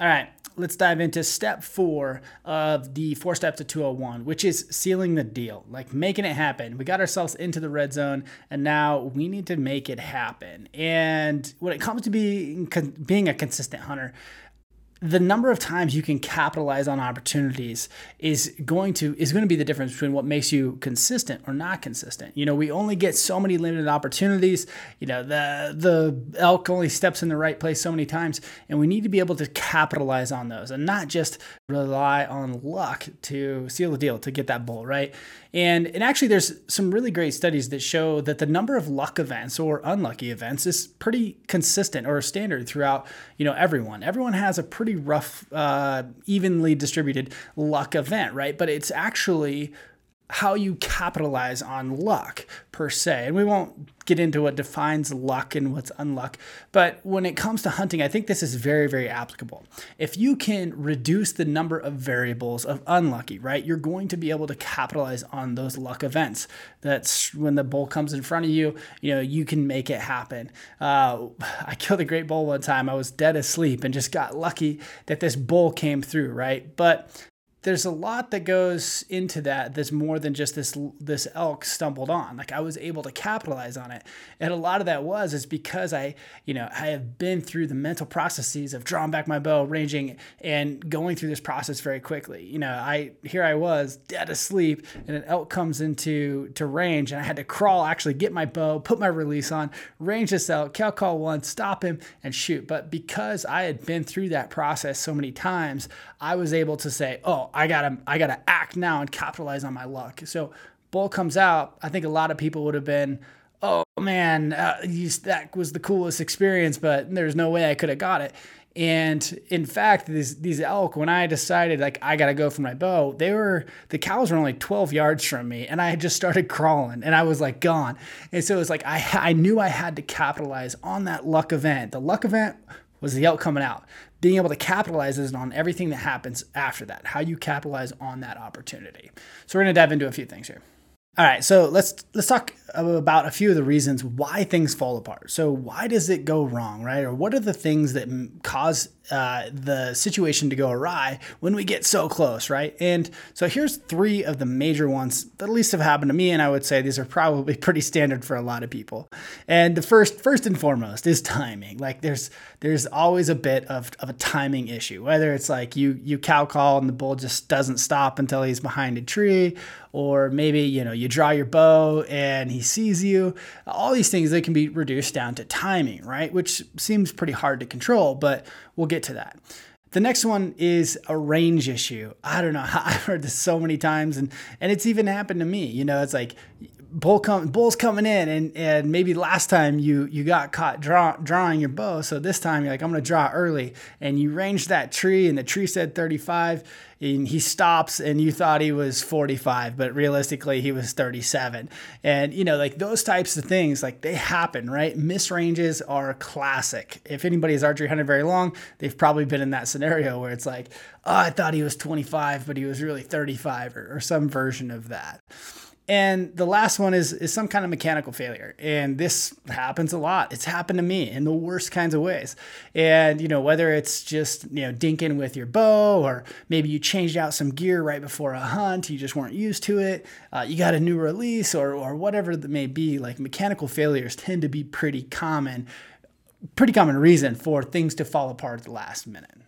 All right, let's dive into step four of the four steps to 201, which is sealing the deal, like making it happen. We got ourselves into the red zone, and now we need to make it happen. And when it comes to being being a consistent hunter, the number of times you can capitalize on opportunities is going to is going to be the difference between what makes you consistent or not consistent. You know, we only get so many limited opportunities. You know, the the elk only steps in the right place so many times, and we need to be able to capitalize on those and not just rely on luck to seal the deal to get that bull right. And and actually, there's some really great studies that show that the number of luck events or unlucky events is pretty consistent or standard throughout you know everyone. Everyone has a pretty rough, uh, evenly distributed luck event, right? But it's actually how you capitalize on luck per se. And we won't get into what defines luck and what's unluck. But when it comes to hunting, I think this is very, very applicable. If you can reduce the number of variables of unlucky, right, you're going to be able to capitalize on those luck events. That's when the bull comes in front of you, you know, you can make it happen. Uh, I killed a great bull one time. I was dead asleep and just got lucky that this bull came through, right? But there's a lot that goes into that that's more than just this this elk stumbled on. Like i was able to capitalize on it. And a lot of that was is because i you know i have been through the mental processes of drawing back my bow ranging and going through this process very quickly. You know i here i was dead asleep and an elk comes into to range and i had to crawl actually get my bow put my release on range this elk cow call one stop him and shoot. But because i had been through that process so many times i was able to say oh I gotta I gotta act now and capitalize on my luck. So bull comes out. I think a lot of people would have been, oh man, uh, that was the coolest experience, but there's no way I could have got it. And in fact, these these elk, when I decided like I gotta go for my bow, they were the cows were only 12 yards from me, and I had just started crawling, and I was like gone. And so it's like I I knew I had to capitalize on that luck event. The luck event was the elk coming out being able to capitalize on everything that happens after that, how you capitalize on that opportunity. So we're going to dive into a few things here. All right, so let's let's talk about a few of the reasons why things fall apart. So why does it go wrong, right? Or what are the things that cause uh, the situation to go awry when we get so close, right? And so here's three of the major ones that at least have happened to me, and I would say these are probably pretty standard for a lot of people. And the first, first and foremost, is timing. Like there's there's always a bit of, of a timing issue, whether it's like you you cow call and the bull just doesn't stop until he's behind a tree, or maybe you know you draw your bow and he sees you. All these things they can be reduced down to timing, right? Which seems pretty hard to control, but we'll get to that. The next one is a range issue. I don't know. I've heard this so many times, and and it's even happened to me. You know, it's like bull come bull's coming in and and maybe last time you you got caught draw, drawing your bow so this time you're like i'm gonna draw early and you ranged that tree and the tree said 35 and he stops and you thought he was 45 but realistically he was 37 and you know like those types of things like they happen right? Misranges are classic. If anybody has archery hunted very long they've probably been in that scenario where it's like oh i thought he was 25 but he was really 35 or, or some version of that and the last one is is some kind of mechanical failure. And this happens a lot. It's happened to me in the worst kinds of ways. And you know, whether it's just, you know, dinking with your bow or maybe you changed out some gear right before a hunt, you just weren't used to it, uh, you got a new release or or whatever that may be, like mechanical failures tend to be pretty common pretty common reason for things to fall apart at the last minute.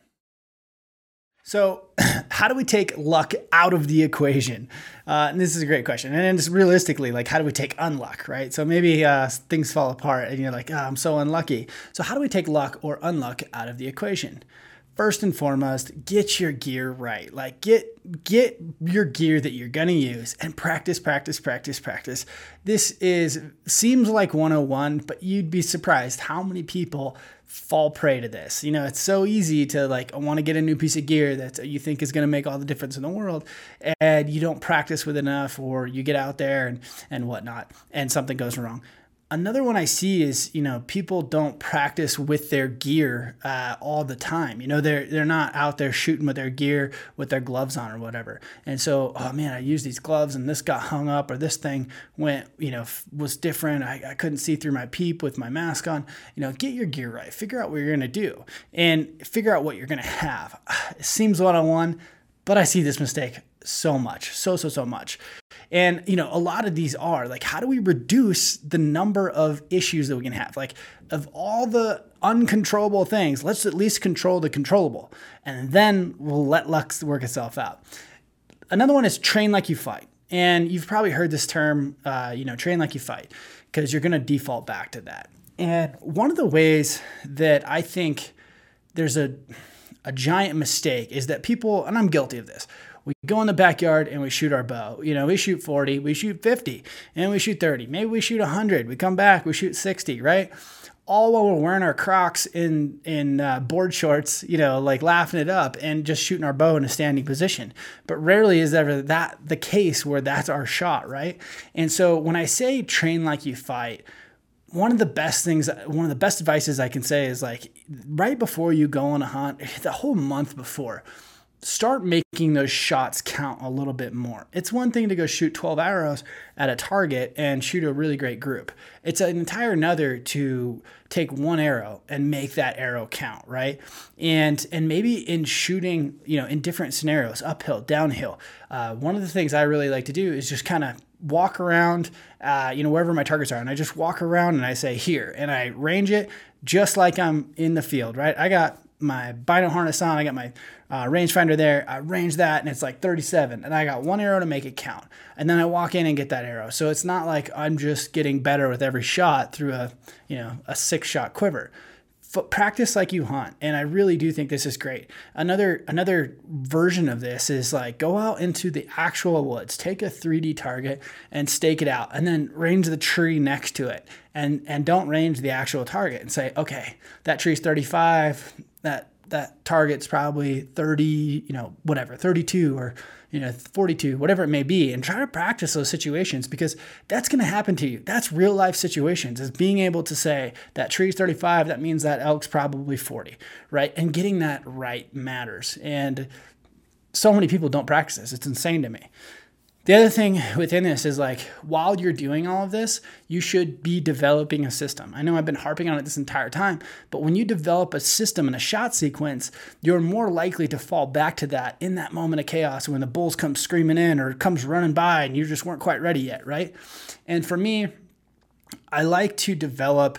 So, how do we take luck out of the equation? Uh, and this is a great question. And just realistically, like, how do we take unluck, right? So maybe uh, things fall apart and you're like, oh, I'm so unlucky. So, how do we take luck or unluck out of the equation? First and foremost, get your gear right. Like get get your gear that you're to use and practice, practice, practice, practice. This is seems like 101, but you'd be surprised how many people fall prey to this. You know, it's so easy to like want to get a new piece of gear that you think is going to make all the difference in the world, and you don't practice with enough, or you get out there and and whatnot, and something goes wrong. Another one I see is, you know, people don't practice with their gear uh, all the time. You know, they're they're not out there shooting with their gear with their gloves on or whatever. And so, oh man, I used these gloves and this got hung up or this thing went, you know, was different. I, I couldn't see through my peep with my mask on. You know, get your gear right. Figure out what you're gonna do and figure out what you're gonna have. It seems one on one, but I see this mistake so much, so so so much. And, you know, a lot of these are like, how do we reduce the number of issues that we can have? Like, of all the uncontrollable things, let's at least control the controllable. And then we'll let luck work itself out. Another one is train like you fight. And you've probably heard this term, uh, you know, train like you fight, because you're going to default back to that. And one of the ways that I think there's a, a giant mistake is that people, and I'm guilty of this, we go in the backyard and we shoot our bow. You know, we shoot 40, we shoot 50, and we shoot 30. Maybe we shoot 100. We come back, we shoot 60, right? All while we're wearing our Crocs in in uh, board shorts, you know, like laughing it up and just shooting our bow in a standing position. But rarely is ever that the case where that's our shot, right? And so when I say train like you fight, one of the best things, one of the best advices I can say is like right before you go on a hunt, the whole month before start making those shots count a little bit more. It's one thing to go shoot 12 arrows at a target and shoot a really great group. It's an entire another to take one arrow and make that arrow count, right? And and maybe in shooting, you know, in different scenarios, uphill, downhill. Uh, one of the things I really like to do is just kind of walk around, uh, you know, wherever my targets are, and I just walk around and I say here, and I range it just like I'm in the field, right? I got my bino harness on. I got my uh, rangefinder there. I range that and it's like 37. And I got one arrow to make it count. And then I walk in and get that arrow. So it's not like I'm just getting better with every shot through a, you know, a six shot quiver. Practice like you hunt and i really do think this is great. Another another version of this is like go out into the actual woods take a 3d target and stake it out and then range the tree next to it and and don't range the actual target and say okay that tree's 35 that that target's probably 30, you know, whatever, 32 or you know 42 whatever it may be and try to practice those situations because that's going to happen to you. That's real life situations is being able to say that tree's 35 that means that elk's probably 40 right? And getting that right matters. And so many people don't practice this. It's insane to me the other thing within this is like while you're doing all of this, you should be developing a system. I know I've been harping on it this entire time, but when you develop a system and a shot sequence, you're more likely to fall back to that in that moment of chaos when the bulls come screaming in or comes running by and you just weren't quite ready yet, right? And for me, I like to develop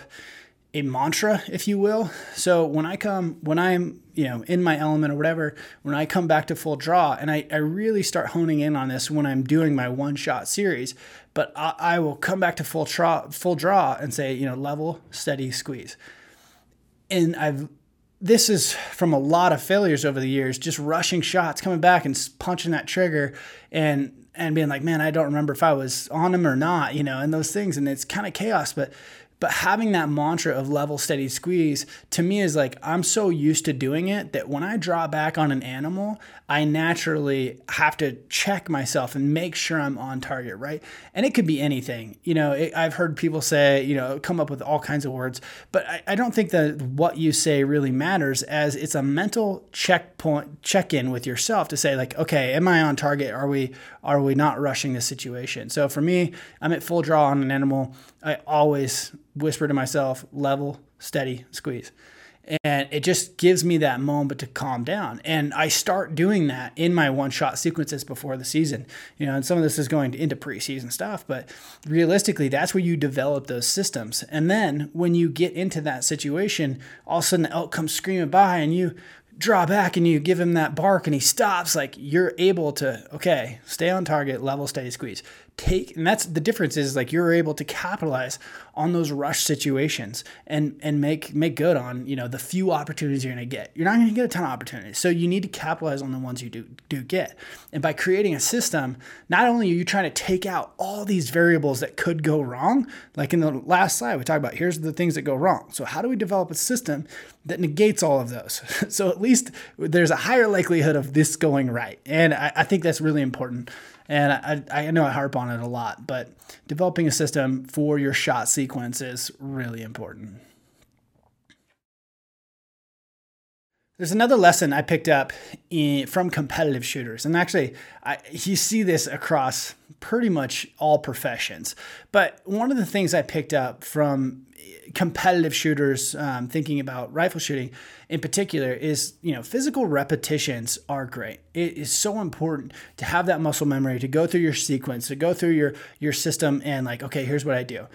a mantra, if you will. So when I come, when I'm, you know, in my element or whatever, when I come back to full draw, and I, I really start honing in on this when I'm doing my one shot series, but I, I will come back to full draw, full draw and say, you know, level, steady, squeeze. And I've, this is from a lot of failures over the years, just rushing shots, coming back and punching that trigger and, and being like, man, I don't remember if I was on him or not, you know, and those things. And it's kind of chaos, but but having that mantra of level, steady, squeeze to me is like I'm so used to doing it that when I draw back on an animal, I naturally have to check myself and make sure I'm on target, right? And it could be anything. You know, it, I've heard people say, you know, come up with all kinds of words, but I, I don't think that what you say really matters as it's a mental checkpoint, check in with yourself to say, like, okay, am I on target? Are we, are we not rushing the situation? So for me, I'm at full draw on an animal. I always whisper to myself, level, steady, squeeze. And it just gives me that moment to calm down. And i start doing that in my one shot sequences before the season. You know and some of this is going into preseason stuff but realistically that's where you develop those systems. And then when you get into that situation all of a sudden the elk comes screaming by and you draw back and you give him that bark and he stops like you're able to okay stay on target level steady squeeze take and that's the difference is like you're able to capitalize on those rush situations and and make make good on you know the few opportunities you're going to get. You're not going to get a ton of opportunities. So you need to capitalize on the ones you do do get. And by creating a system not only are you trying to take out all these variables that could go wrong like in the last slide we talked about here's the things that go wrong. So how do we develop a system that negates all of those? So at least there's a higher likelihood of this going right. And I, I think that's really important And I, I know I harp on it a lot, but developing a system for your shot sequence is really important. There's another lesson I picked up in, from competitive shooters, and actually, I, you see this across pretty much all professions. But one of the things I picked up from competitive shooters, um, thinking about rifle shooting in particular, is you know physical repetitions are great. It is so important to have that muscle memory to go through your sequence, to go through your your system, and like, okay, here's what I do.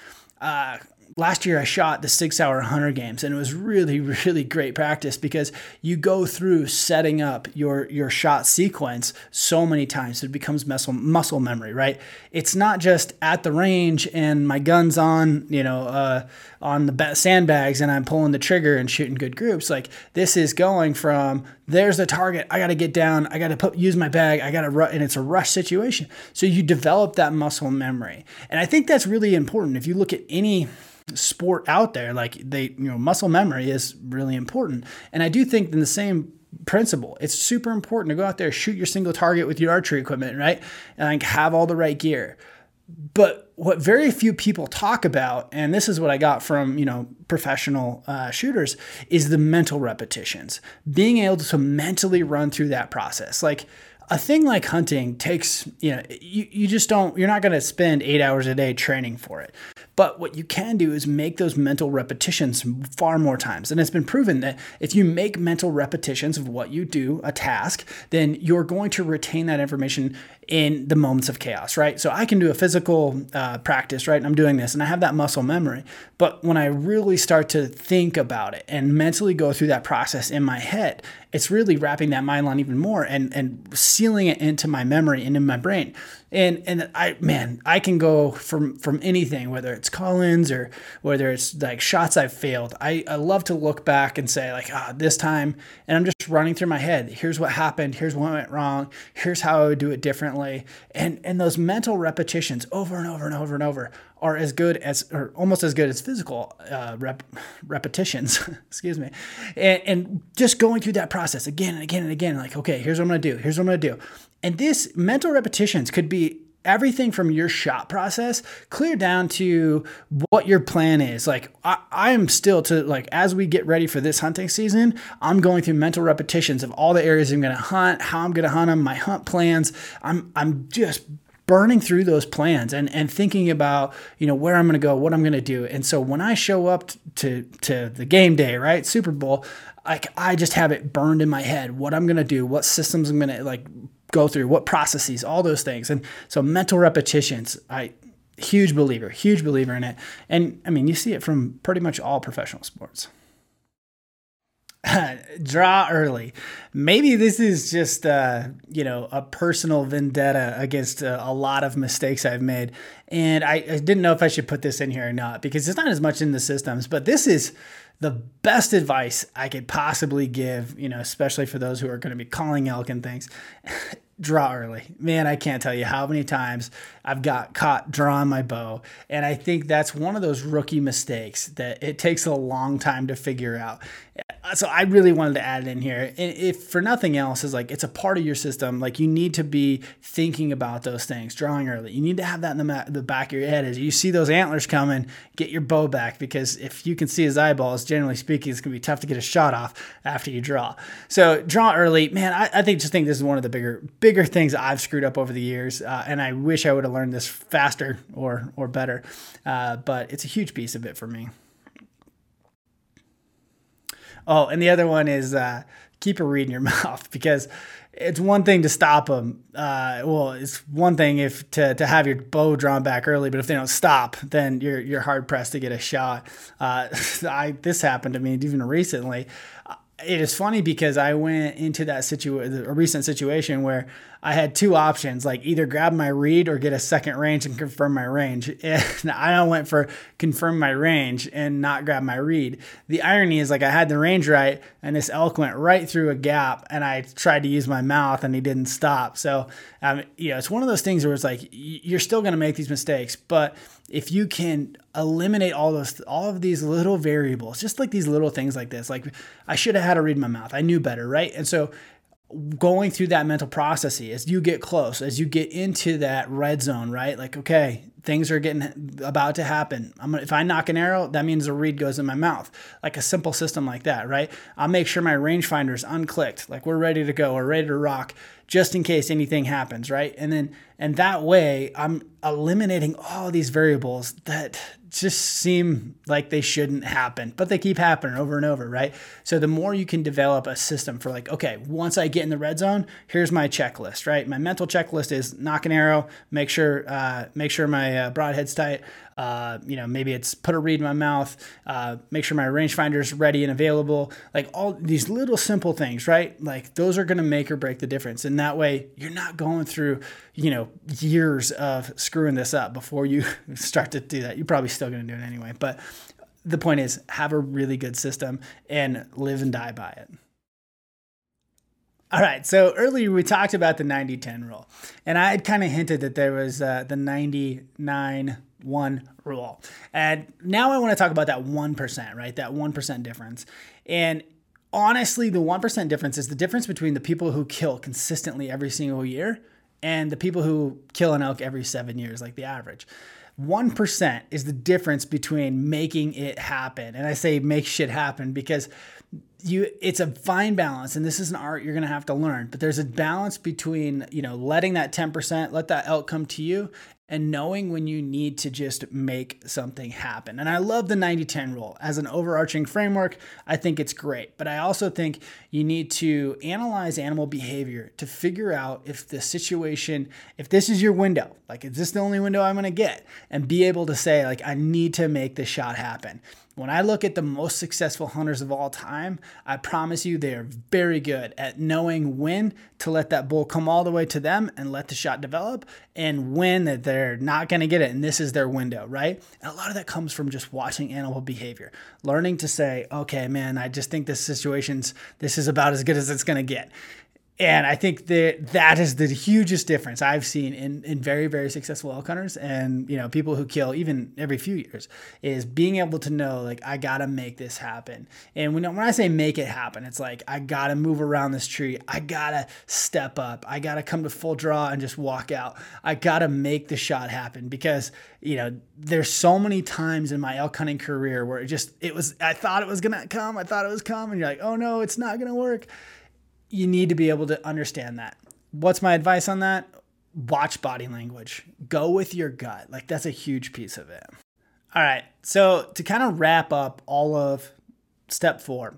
Uh, last year I shot the six hour Hunter games and it was really really great practice because you go through setting up your your shot sequence so many times it becomes muscle muscle memory right? It's not just at the range and my guns on you know uh, on the sandbags and I'm pulling the trigger and shooting good groups. Like this is going from there's the target. I got to get down. I got to put use my bag. I got to run and it's a rush situation. So you develop that muscle memory. And I think that's really important. If you look at any sport out there like they you know muscle memory is really important. And i do think in the same principle it's super important to go out there shoot your single target with your archery equipment right? And like have all the right gear. But what very few people talk about and this is what i got from you know professional uh, shooters is the mental repetitions. Being able to mentally run through that process. Like a thing like hunting takes you know you, you just don't you're not going to spend eight hours a day training for it. But what you can do is make those mental repetitions far more times. And it's been proven that if you make mental repetitions of what you do, a task, then you're going to retain that information in the moments of chaos, right? So I can do a physical uh, practice, right? And I'm doing this and I have that muscle memory. But when I really start to think about it and mentally go through that process in my head, it's really wrapping that mind line even more and, and sealing it into my memory and in my brain. And and I man, I can go from from anything, whether it's call-ins or whether it's like shots I've failed. I, I love to look back and say, like, ah, this time, and I'm just running through my head. Here's what happened, here's what went wrong, here's how I would do it differently. And and those mental repetitions over and over and over and over are as good as, or almost as good as physical uh, rep, repetitions. excuse me, and, and just going through that process again and again and again. Like, okay, here's what I'm gonna do. Here's what I'm gonna do. And this mental repetitions could be everything from your shot process clear down to what your plan is. Like I, I am still to like as we get ready for this hunting season i'm going through mental repetitions of all the areas i'm going to hunt how i'm going to hunt them my hunt plans. I'm i'm just burning through those plans and, and thinking about you know where I'm going to go, what I'm going to do. And so when I show up to to the game day, right, Super Bowl, like I just have it burned in my head what I'm going to do, what systems I'm going to like go through, what processes, all those things. And so mental repetitions, I huge believer, huge believer in it. And I mean, you see it from pretty much all professional sports. draw early. Maybe this is just uh, you know a personal vendetta against uh, a lot of mistakes I've made, and I, I didn't know if I should put this in here or not because it's not as much in the systems. But this is the best advice I could possibly give, you know, especially for those who are going to be calling elk and things. draw early. Man, I can't tell you how many times I've got caught drawing my bow. And I think that's one of those rookie mistakes that it takes a long time to figure out. Uh, so I really wanted to add it in here. And if for nothing else, is like it's a part of your system. Like you need to be thinking about those things, drawing early. You need to have that in the, ma- the back of your head as you see those antlers coming, get your bow back because if you can see his eyeballs, generally speaking, it's gonna be tough to get a shot off after you draw. So draw early, man. I, I think just think this is one of the bigger bigger things I've screwed up over the years, uh, and I wish I would have learned this faster or or better. Uh, but it's a huge piece of it for me. Oh, and the other one is uh, keep a reed in your mouth because it's one thing to stop them. Uh, well, it's one thing if to, to have your bow drawn back early, but if they don't stop, then you're you're hard pressed to get a shot. Uh, I this happened to me even recently it is funny because I went into that situation, a recent situation where I had two options, like either grab my reed or get a second range and confirm my range. And I went for confirm my range and not grab my reed. The irony is like I had the range right and this elk went right through a gap and I tried to use my mouth and he didn't stop. So, um, you know, it's one of those things where it's like you're still going to make these mistakes, but if you can eliminate all those all of these little variables just like these little things like this like i should have had a reed in my mouth i knew better right and so going through that mental process as you get close, as you get into that red zone, right? Like, okay, things are getting about to happen. I'm gonna, if I nock an arrow, that means a reed goes in my mouth. Like a simple system like that, right? I'll make sure my rangefinder is unclicked, like we're ready to go, we're ready to rock, just in case anything happens, right? And then and that way I'm eliminating all these variables that just seem like they shouldn't happen, but they keep happening over and over, right? So the more you can develop a system for like, okay, once I get in the red zone, here's my checklist, right? My mental checklist is nock an arrow, make sure uh, make sure my uh, broadhead's tight, uh, you know, maybe it's put a reed in my mouth, uh, make sure my rangefinder is ready and available. Like all these little simple things, right? Like those are going to make or break the difference. And that way you're not going through, you know, years of screwing this up before you start to do that. You're probably still going to do it anyway. But the point is, have a really good system and live and die by it. All right, so earlier we talked about the 90 10 rule, and I had kind of hinted that there was uh, the 99 1 rule. And now I want to talk about that 1%, right? That 1% difference. And honestly, the 1% difference is the difference between the people who kill consistently every single year and the people who kill an elk every seven years, like the average. 1% is the difference between making it happen. And I say make shit happen because you it's a fine balance and this is an art you're going to have to learn but there's a balance between you know letting that 10% let that elk come to you and knowing when you need to just make something happen. And I love the 90 10 rule as an overarching framework. I think it's great. But I also think you need to analyze animal behavior to figure out if the situation, if this is your window, like, is this the only window I'm to get? And be able to say, like, I need to make this shot happen. When I look at the most successful hunters of all time, I promise you they are very good at knowing when to let that bull come all the way to them and let the shot develop and when that they're not going to get it and this is their window, right? And a lot of that comes from just watching animal behavior, learning to say, "Okay, man, I just think this situation's this is about as good as it's going to get." And I think that that is the hugest difference I've seen in, in very, very successful elk hunters and, you know, people who kill even every few years is being able to know, like, I got to make this happen. And when, when I say make it happen, it's like, I got to move around this tree. I got to step up. I got to come to full draw and just walk out. I got to make the shot happen because, you know, there's so many times in my elk hunting career where it just, it was, I thought it was going to come. I thought it was coming. And you're like, oh no, it's not going to work you need to be able to understand that. What's my advice on that? Watch body language. Go with your gut. Like that's a huge piece of it. All right. So to kind of wrap up all of step four,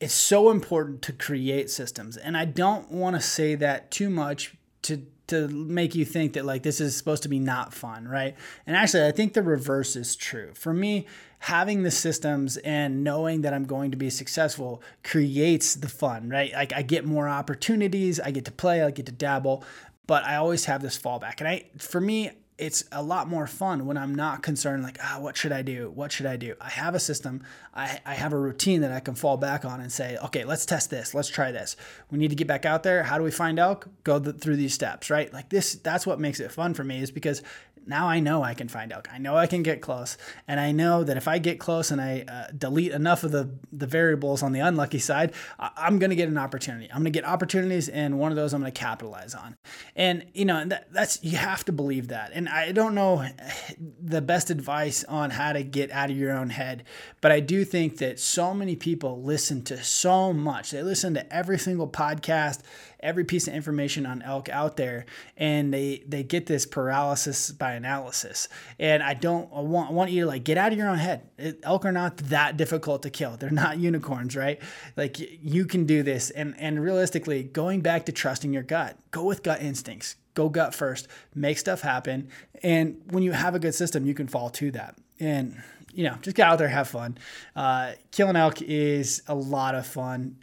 it's so important to create systems. And I don't want to say that too much to to make you think that like this is supposed to be not fun, right? And actually, I think the reverse is true. For me, having the systems and knowing that I'm going to be successful creates the fun, right? Like I get more opportunities, I get to play, I get to dabble, but I always have this fallback. And I for me, it's a lot more fun when I'm not concerned, like, ah, what should I do? What should I do? I have a system, I, I have a routine that I can fall back on and say, okay, let's test this, let's try this. We need to get back out there. How do we find elk? Go th- through these steps, right? Like this, that's what makes it fun for me, is because now I know I can find elk. I know I can get close, and I know that if I get close and I uh, delete enough of the the variables on the unlucky side, I- am going to get an opportunity. I'm going to get opportunities, and one of those I'm going to capitalize on. And you know that, that's you have to believe that. And I don't know the best advice on how to get out of your own head, but I do think that so many people listen to so much. They listen to every single podcast every piece of information on elk out there and they they get this paralysis by analysis. And i don't I want, I want you to like get out of your own head. It, elk are not that difficult to kill. They're not unicorns right? Like you can do this. And and realistically going back to trusting your gut go with gut instincts. Go gut first. Make stuff happen. And when you have a good system you can fall to that. And you know just get out there have fun. Uh, killing elk is a lot of fun.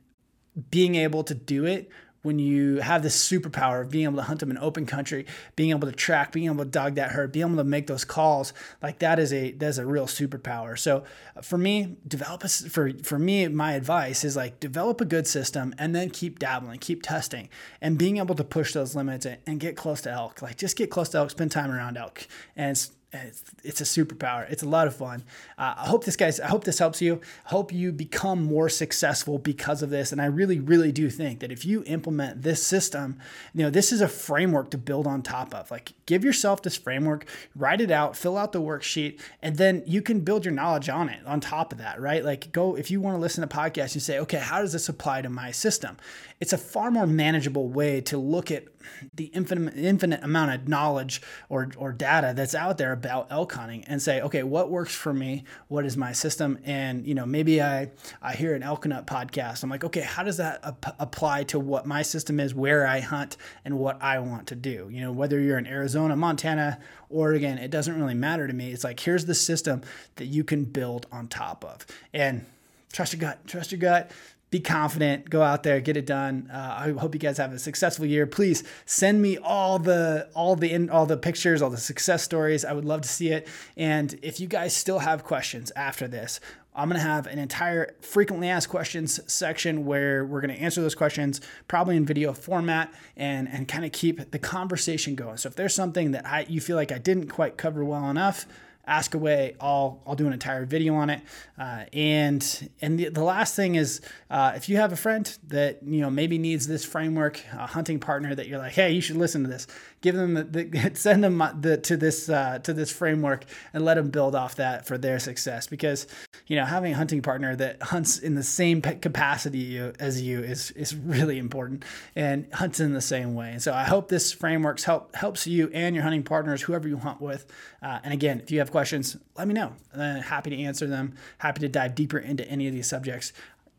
Being able to do it when you have this superpower of being able to hunt them in open country, being able to track, being able to dog that herd, being able to make those calls, like that is a that's a real superpower. So uh, for me, develop a, for for me, my advice is like develop a good system and then keep dabbling, keep testing, and being able to push those limits and, and get close to elk. Like just get close to elk, spend time around elk, and it's, it's a superpower. It's a lot of fun. Uh, I hope this guys. I hope this helps you. I hope you become more successful because of this. And I really, really do think that if you implement this system, you know, this is a framework to build on top of. Like, give yourself this framework, write it out, fill out the worksheet, and then you can build your knowledge on it. On top of that, right? Like, go if you want to listen to podcasts, you say, okay, how does this apply to my system? It's a far more manageable way to look at the infinite infinite amount of knowledge or or data that's out there about elk hunting and say, okay, what works for me? What is my system? And you know, maybe I I hear an elk nut podcast. I'm like, okay, how does that ap- apply to what my system is, where I hunt, and what I want to do? You know, whether you're in Arizona, Montana, Oregon, it doesn't really matter to me. It's like here's the system that you can build on top of, and trust your gut. Trust your gut be confident, go out there, get it done. Uh, I hope you guys have a successful year. Please send me all the all the in, all the pictures, all the success stories. I would love to see it. And if you guys still have questions after this, I'm going to have an entire frequently asked questions section where we're going to answer those questions probably in video format and and kind of keep the conversation going. So if there's something that I you feel like I didn't quite cover well enough, ask away. I'll I'll do an entire video on it. Uh, and and the, the last thing is, uh, if you have a friend that you know maybe needs this framework, a hunting partner that you're like, hey, you should listen to this. Give them the, the send them the, to this uh, to this framework and let them build off that for their success. Because you know having a hunting partner that hunts in the same capacity as you is is really important and hunts in the same way. And so I hope this frameworks help helps you and your hunting partners, whoever you hunt with. Uh, and again, if you have questions let me know. I'm happy to answer them. Happy to dive deeper into any of these subjects.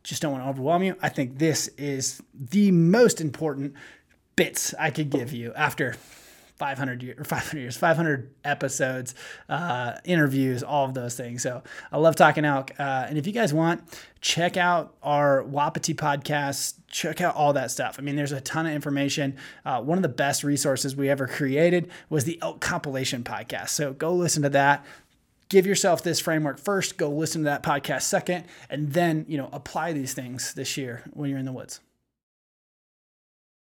Just don't want to overwhelm you. I think this is the most important bits I could give you after 500 years, 500 years, 500 episodes, uh, interviews, all of those things. So I love talking elk. Uh, and if you guys want, check out our Wapiti podcast. Check out all that stuff. I mean, there's a ton of information. Uh, one of the best resources we ever created was the elk compilation podcast. So go listen to that give yourself this framework first go listen to that podcast second and then you know apply these things this year when you're in the woods